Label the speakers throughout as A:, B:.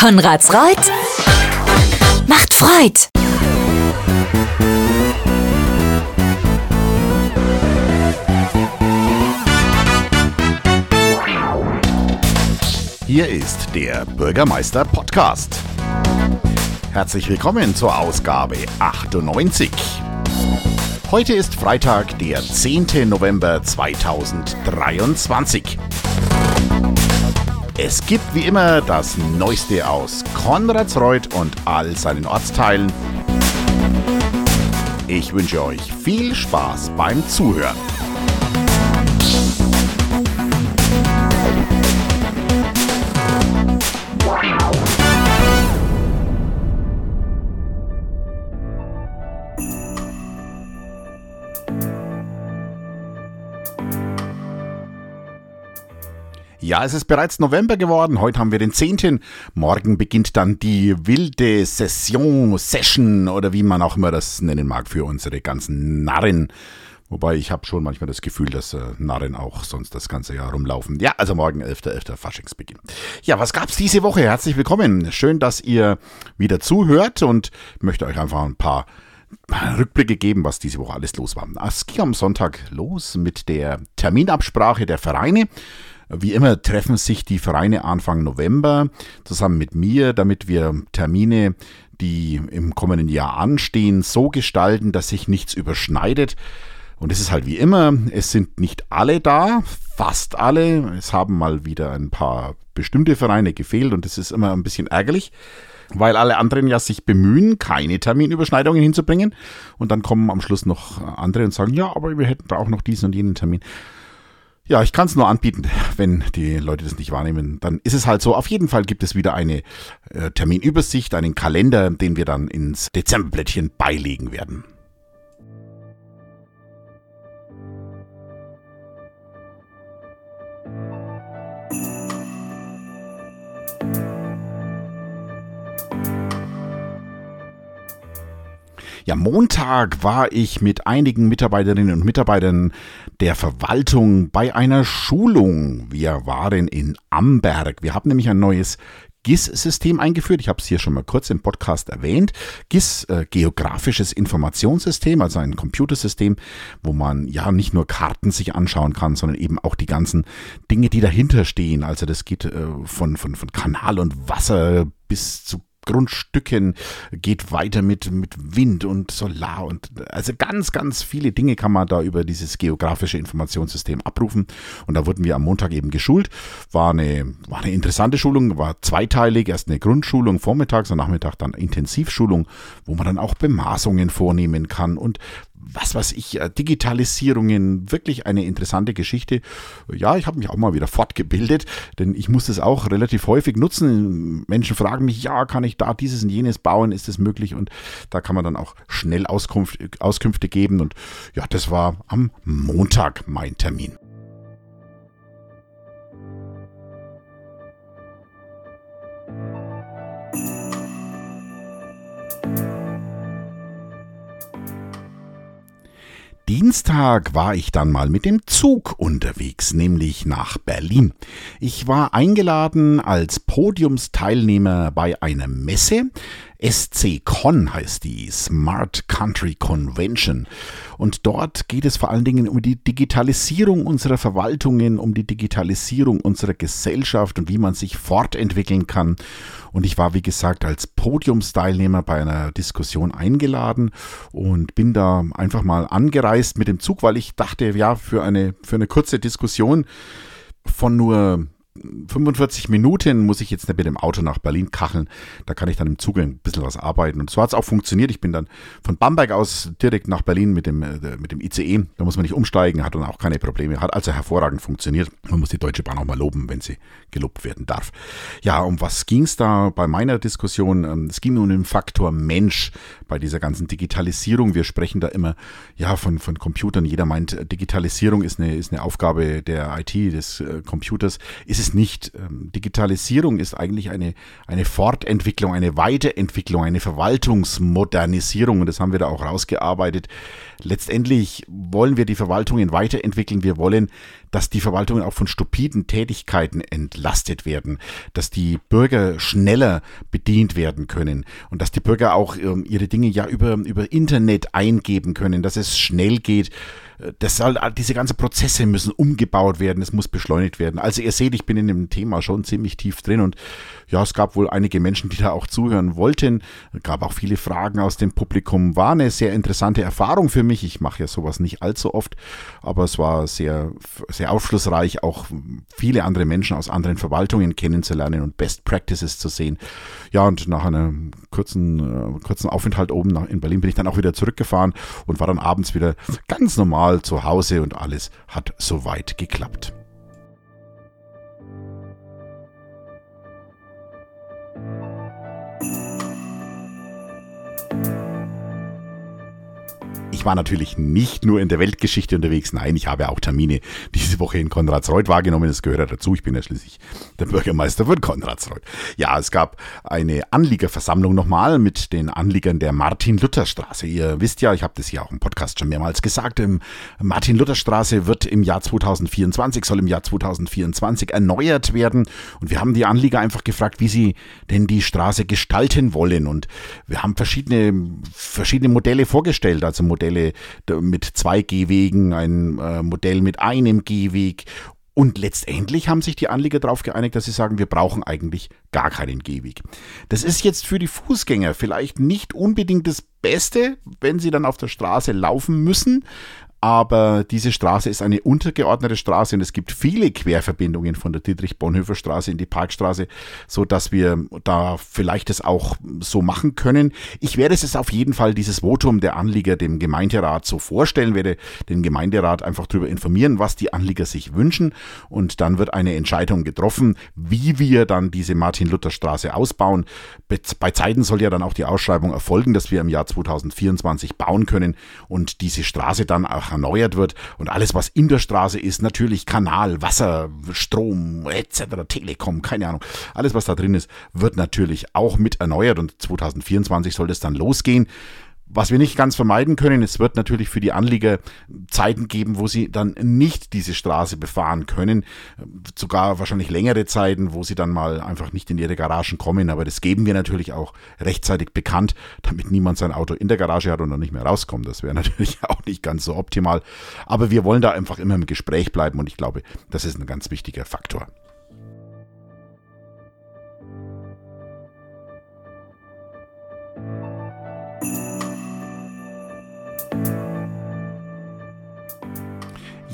A: Konrads Reut macht Freud.
B: Hier ist der Bürgermeister Podcast. Herzlich willkommen zur Ausgabe 98. Heute ist Freitag, der 10. November 2023. Es gibt wie immer das Neueste aus Konradsreuth und all seinen Ortsteilen. Ich wünsche euch viel Spaß beim Zuhören. Ja, es ist bereits November geworden. Heute haben wir den 10. Morgen beginnt dann die wilde Session, Session oder wie man auch immer das nennen mag für unsere ganzen Narren. Wobei ich habe schon manchmal das Gefühl, dass äh, Narren auch sonst das ganze Jahr rumlaufen. Ja, also morgen 11.11. 11. Faschingsbeginn. Ja, was gab's diese Woche? Herzlich willkommen. Schön, dass ihr wieder zuhört und möchte euch einfach ein paar Rückblicke geben, was diese Woche alles los war. Es ging am Sonntag los mit der Terminabsprache der Vereine. Wie immer treffen sich die Vereine Anfang November zusammen mit mir, damit wir Termine, die im kommenden Jahr anstehen, so gestalten, dass sich nichts überschneidet. Und es ist halt wie immer, es sind nicht alle da, fast alle. Es haben mal wieder ein paar bestimmte Vereine gefehlt und es ist immer ein bisschen ärgerlich, weil alle anderen ja sich bemühen, keine Terminüberschneidungen hinzubringen. Und dann kommen am Schluss noch andere und sagen, ja, aber wir hätten auch noch diesen und jenen Termin. Ja, ich kann es nur anbieten, wenn die Leute das nicht wahrnehmen. Dann ist es halt so. Auf jeden Fall gibt es wieder eine äh, Terminübersicht, einen Kalender, den wir dann ins Dezemberblättchen beilegen werden. Ja, Montag war ich mit einigen Mitarbeiterinnen und Mitarbeitern der Verwaltung bei einer Schulung. Wir waren in Amberg. Wir haben nämlich ein neues GIS-System eingeführt. Ich habe es hier schon mal kurz im Podcast erwähnt. GIS, äh, geografisches Informationssystem, also ein Computersystem, wo man ja nicht nur Karten sich anschauen kann, sondern eben auch die ganzen Dinge, die dahinter stehen. Also das geht äh, von, von, von Kanal und Wasser bis zu Grundstücken, geht weiter mit, mit Wind und Solar und also ganz, ganz viele Dinge kann man da über dieses geografische Informationssystem abrufen. Und da wurden wir am Montag eben geschult. War eine, war eine interessante Schulung, war zweiteilig, erst eine Grundschulung vormittags und Nachmittag dann Intensivschulung, wo man dann auch Bemaßungen vornehmen kann und was weiß ich, äh, Digitalisierungen, wirklich eine interessante Geschichte. Ja, ich habe mich auch mal wieder fortgebildet, denn ich muss das auch relativ häufig nutzen. Menschen fragen mich, ja, kann ich da dieses und jenes bauen, ist das möglich? Und da kann man dann auch schnell Auskunft, Auskünfte geben. Und ja, das war am Montag mein Termin. Dienstag war ich dann mal mit dem Zug unterwegs, nämlich nach Berlin. Ich war eingeladen als Podiumsteilnehmer bei einer Messe. SC-Con heißt die, Smart Country Convention. Und dort geht es vor allen Dingen um die Digitalisierung unserer Verwaltungen, um die Digitalisierung unserer Gesellschaft und wie man sich fortentwickeln kann. Und ich war, wie gesagt, als Podiumsteilnehmer bei einer Diskussion eingeladen und bin da einfach mal angereist mit dem Zug, weil ich dachte, ja, für eine, für eine kurze Diskussion von nur 45 Minuten muss ich jetzt nicht mit dem Auto nach Berlin kacheln. Da kann ich dann im Zug ein bisschen was arbeiten. Und so hat es auch funktioniert. Ich bin dann von Bamberg aus direkt nach Berlin mit dem, äh, mit dem ICE. Da muss man nicht umsteigen, hat dann auch keine Probleme. Hat also hervorragend funktioniert. Man muss die Deutsche Bahn auch mal loben, wenn sie gelobt werden darf. Ja, um was ging es da bei meiner Diskussion? Ähm, es ging um den Faktor Mensch bei dieser ganzen Digitalisierung. Wir sprechen da immer ja von, von Computern. Jeder meint, Digitalisierung ist eine, ist eine Aufgabe der IT, des äh, Computers. Ist es nicht. Ähm, Digitalisierung ist eigentlich eine, eine Fortentwicklung, eine Weiterentwicklung, eine Verwaltungsmodernisierung und das haben wir da auch rausgearbeitet. Letztendlich wollen wir die Verwaltungen weiterentwickeln. Wir wollen, dass die Verwaltungen auch von stupiden Tätigkeiten entlastet werden, dass die Bürger schneller bedient werden können und dass die Bürger auch ähm, ihre Dinge ja über, über Internet eingeben können, dass es schnell geht das soll, diese ganzen Prozesse müssen umgebaut werden, es muss beschleunigt werden. Also ihr seht, ich bin in dem Thema schon ziemlich tief drin und ja, es gab wohl einige Menschen, die da auch zuhören wollten. Es gab auch viele Fragen aus dem Publikum. War eine sehr interessante Erfahrung für mich. Ich mache ja sowas nicht allzu oft, aber es war sehr, sehr aufschlussreich, auch viele andere Menschen aus anderen Verwaltungen kennenzulernen und Best Practices zu sehen. Ja, und nach einem kurzen, äh, kurzen Aufenthalt oben in Berlin bin ich dann auch wieder zurückgefahren und war dann abends wieder ganz normal zu Hause und alles hat soweit geklappt. Ich war natürlich nicht nur in der Weltgeschichte unterwegs, nein, ich habe auch Termine diese Woche in Konradsreuth wahrgenommen. Das gehört ja dazu. Ich bin ja schließlich der Bürgermeister von Konradsreuth. Ja, es gab eine Anliegerversammlung nochmal mit den Anliegern der Martin-Luther-Straße. Ihr wisst ja, ich habe das hier auch im Podcast schon mehrmals gesagt, Martin-Luther-Straße wird im Jahr 2024, soll im Jahr 2024 erneuert werden. Und wir haben die Anlieger einfach gefragt, wie sie denn die Straße gestalten wollen. Und wir haben verschiedene, verschiedene Modelle vorgestellt, also Modelle Modelle mit zwei Gehwegen, ein äh, Modell mit einem Gehweg und letztendlich haben sich die Anleger darauf geeinigt, dass sie sagen, wir brauchen eigentlich gar keinen Gehweg. Das ist jetzt für die Fußgänger vielleicht nicht unbedingt das Beste, wenn sie dann auf der Straße laufen müssen aber diese Straße ist eine untergeordnete Straße und es gibt viele Querverbindungen von der Dietrich-Bonhoeffer Straße in die Parkstraße, so dass wir da vielleicht es auch so machen können. Ich werde es auf jeden Fall dieses Votum der Anlieger dem Gemeinderat so vorstellen, werde den Gemeinderat einfach darüber informieren, was die Anlieger sich wünschen und dann wird eine Entscheidung getroffen, wie wir dann diese Martin-Luther-Straße ausbauen. Bei Zeiten soll ja dann auch die Ausschreibung erfolgen, dass wir im Jahr 2024 bauen können und diese Straße dann auch erneuert wird und alles, was in der Straße ist, natürlich Kanal, Wasser, Strom etc., Telekom, keine Ahnung, alles, was da drin ist, wird natürlich auch mit erneuert und 2024 soll das dann losgehen. Was wir nicht ganz vermeiden können, es wird natürlich für die Anlieger Zeiten geben, wo sie dann nicht diese Straße befahren können. Sogar wahrscheinlich längere Zeiten, wo sie dann mal einfach nicht in ihre Garagen kommen. Aber das geben wir natürlich auch rechtzeitig bekannt, damit niemand sein Auto in der Garage hat und dann nicht mehr rauskommt. Das wäre natürlich auch nicht ganz so optimal. Aber wir wollen da einfach immer im Gespräch bleiben und ich glaube, das ist ein ganz wichtiger Faktor.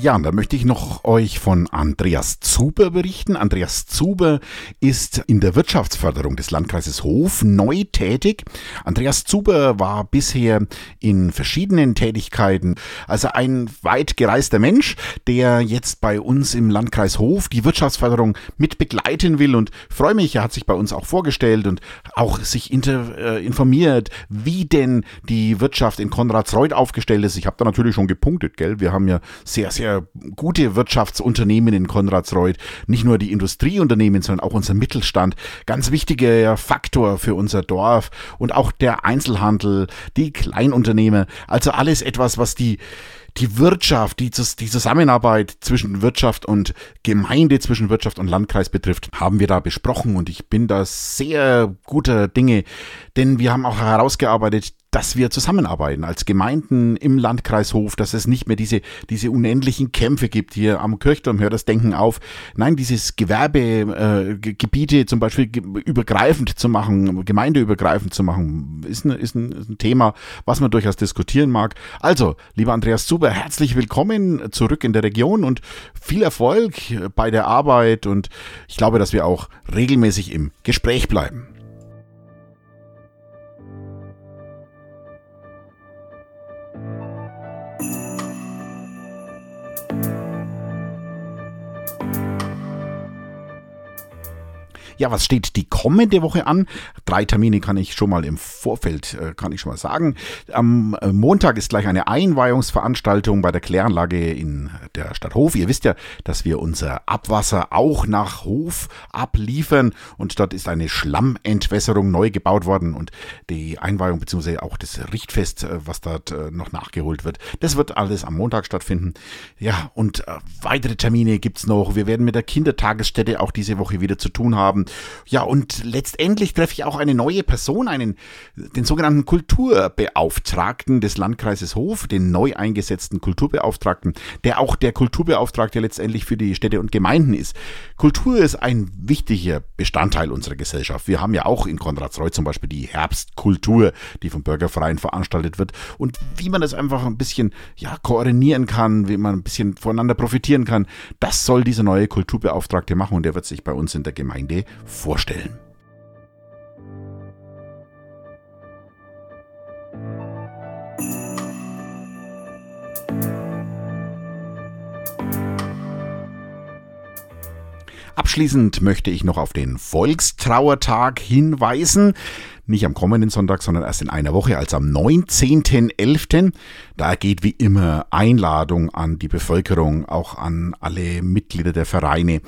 B: Ja, und da möchte ich noch euch von Andreas Zuber berichten. Andreas Zuber ist in der Wirtschaftsförderung des Landkreises Hof neu tätig. Andreas Zuber war bisher in verschiedenen Tätigkeiten, also ein weit gereister Mensch, der jetzt bei uns im Landkreis Hof die Wirtschaftsförderung mit begleiten will und freue mich, er hat sich bei uns auch vorgestellt und auch sich äh, informiert, wie denn die Wirtschaft in Konradsreuth aufgestellt ist. Ich habe da natürlich schon gepunktet, gell? Wir haben ja sehr, sehr gute Wirtschaftsunternehmen in Konradsreuth, nicht nur die Industrieunternehmen, sondern auch unser Mittelstand, ganz wichtiger Faktor für unser Dorf und auch der Einzelhandel, die Kleinunternehmer, also alles etwas, was die die Wirtschaft, die, die Zusammenarbeit zwischen Wirtschaft und Gemeinde, zwischen Wirtschaft und Landkreis betrifft, haben wir da besprochen und ich bin da sehr guter Dinge, denn wir haben auch herausgearbeitet, dass wir zusammenarbeiten als Gemeinden im Landkreis Hof, dass es nicht mehr diese, diese unendlichen Kämpfe gibt. Hier am Kirchturm hört das Denken auf. Nein, dieses Gewerbegebiete äh, zum Beispiel übergreifend zu machen, gemeindeübergreifend zu machen, ist ein, ist, ein, ist ein Thema, was man durchaus diskutieren mag. Also, lieber Andreas Zuber, herzlich willkommen zurück in der Region und viel Erfolg bei der Arbeit und ich glaube, dass wir auch regelmäßig im Gespräch bleiben. Ja, was steht die kommende Woche an? Drei Termine kann ich schon mal im Vorfeld, äh, kann ich schon mal sagen. Am äh, Montag ist gleich eine Einweihungsveranstaltung bei der Kläranlage in der Stadt Hof. Ihr wisst ja, dass wir unser Abwasser auch nach Hof abliefern und dort ist eine Schlammentwässerung neu gebaut worden und die Einweihung bzw. auch das Richtfest, äh, was dort noch nachgeholt wird, das wird alles am Montag stattfinden. Ja, und weitere Termine gibt's noch. Wir werden mit der Kindertagesstätte auch diese Woche wieder zu tun haben. Ja, und letztendlich treffe ich auch eine neue Person, einen, den sogenannten Kulturbeauftragten des Landkreises Hof, den neu eingesetzten Kulturbeauftragten, der auch der Kulturbeauftragte letztendlich für die Städte und Gemeinden ist. Kultur ist ein wichtiger Bestandteil unserer Gesellschaft. Wir haben ja auch in Konradsreuth zum Beispiel die Herbstkultur, die vom Bürgerverein veranstaltet wird und wie man das einfach ein bisschen ja, koordinieren kann, wie man ein bisschen voneinander profitieren kann, das soll dieser neue Kulturbeauftragte machen und der wird sich bei uns in der Gemeinde vorstellen. Abschließend möchte ich noch auf den Volkstrauertag hinweisen. Nicht am kommenden Sonntag, sondern erst in einer Woche, als am 19.11. Da geht wie immer Einladung an die Bevölkerung, auch an alle Mitglieder der Vereine.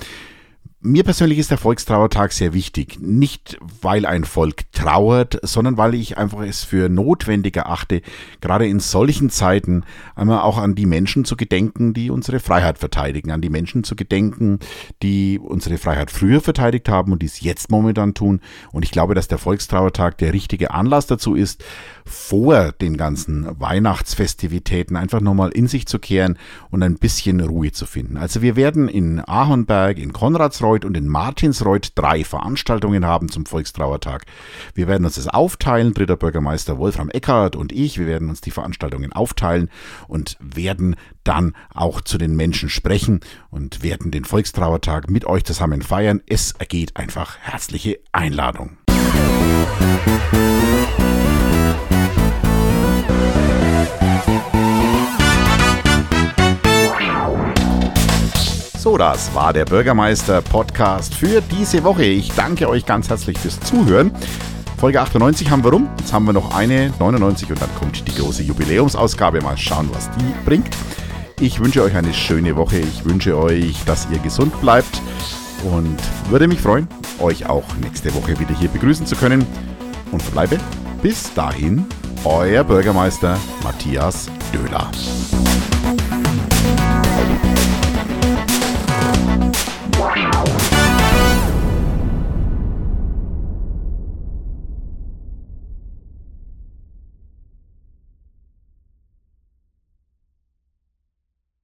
B: Mir persönlich ist der Volkstrauertag sehr wichtig. Nicht, weil ein Volk trauert, sondern weil ich einfach es für notwendiger achte, gerade in solchen Zeiten einmal auch an die Menschen zu gedenken, die unsere Freiheit verteidigen, an die Menschen zu gedenken, die unsere Freiheit früher verteidigt haben und dies jetzt momentan tun. Und ich glaube, dass der Volkstrauertag der richtige Anlass dazu ist, vor den ganzen Weihnachtsfestivitäten einfach nochmal in sich zu kehren und ein bisschen Ruhe zu finden. Also wir werden in Ahornberg, in Konradsreuth und in Martinsreuth drei Veranstaltungen haben zum Volkstrauertag. Wir werden uns das aufteilen, dritter Bürgermeister Wolfram Eckert und ich, wir werden uns die Veranstaltungen aufteilen und werden dann auch zu den Menschen sprechen und werden den Volkstrauertag mit euch zusammen feiern. Es ergeht einfach herzliche Einladung. So, das war der Bürgermeister-Podcast für diese Woche. Ich danke euch ganz herzlich fürs Zuhören. Folge 98 haben wir rum. Jetzt haben wir noch eine 99 und dann kommt die große Jubiläumsausgabe. Mal schauen, was die bringt. Ich wünsche euch eine schöne Woche. Ich wünsche euch, dass ihr gesund bleibt und würde mich freuen, euch auch nächste Woche wieder hier begrüßen zu können. Und verbleibe bis dahin euer Bürgermeister Matthias Döhler.